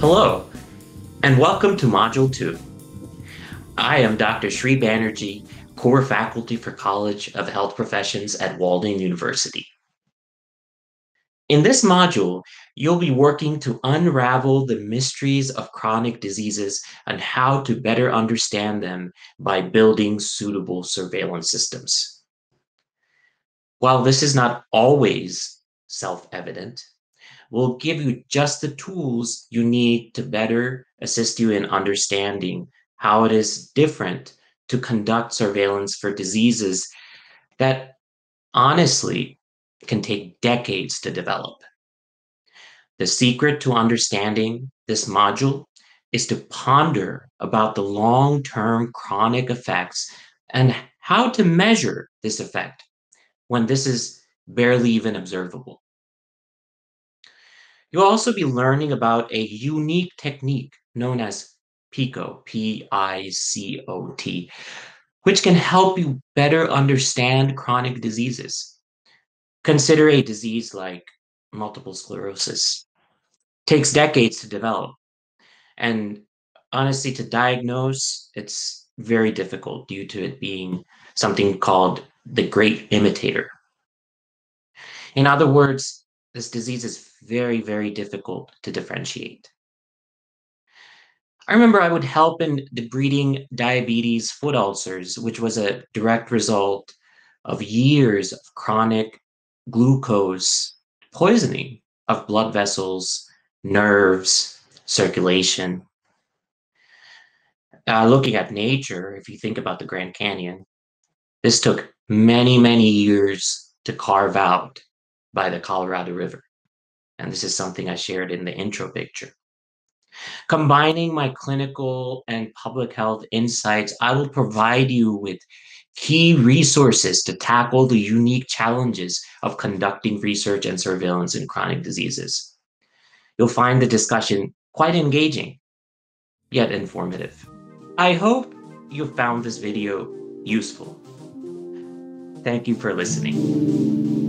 Hello, and welcome to Module 2. I am Dr. Sri Banerjee, core faculty for College of Health Professions at Walden University. In this module, you'll be working to unravel the mysteries of chronic diseases and how to better understand them by building suitable surveillance systems. While this is not always self-evident, we'll give you just the tools you need to better assist you in understanding how it is different to conduct surveillance for diseases that honestly can take decades to develop. The secret to understanding this module is to ponder about the long-term chronic effects and how to measure this effect when this is barely even observable. You'll also be learning about a unique technique known as PICO, P I C O T, which can help you better understand chronic diseases. Consider a disease like multiple sclerosis. Takes decades to develop. And honestly, to diagnose, it's very difficult due to it being something called the great imitator. In other words, this disease is very, very difficult to differentiate. I remember I would help in debriding diabetes foot ulcers, which was a direct result of years of chronic glucose poisoning of blood vessels, nerves, circulation. Uh, looking at nature, if you think about the Grand Canyon, this took many, many years to carve out by the Colorado River. And this is something I shared in the intro picture. Combining my clinical and public health insights, I will provide you with key resources to tackle the unique challenges of conducting research and surveillance in chronic diseases. You'll find the discussion quite engaging, yet informative. I hope you found this video useful. Thank you for listening.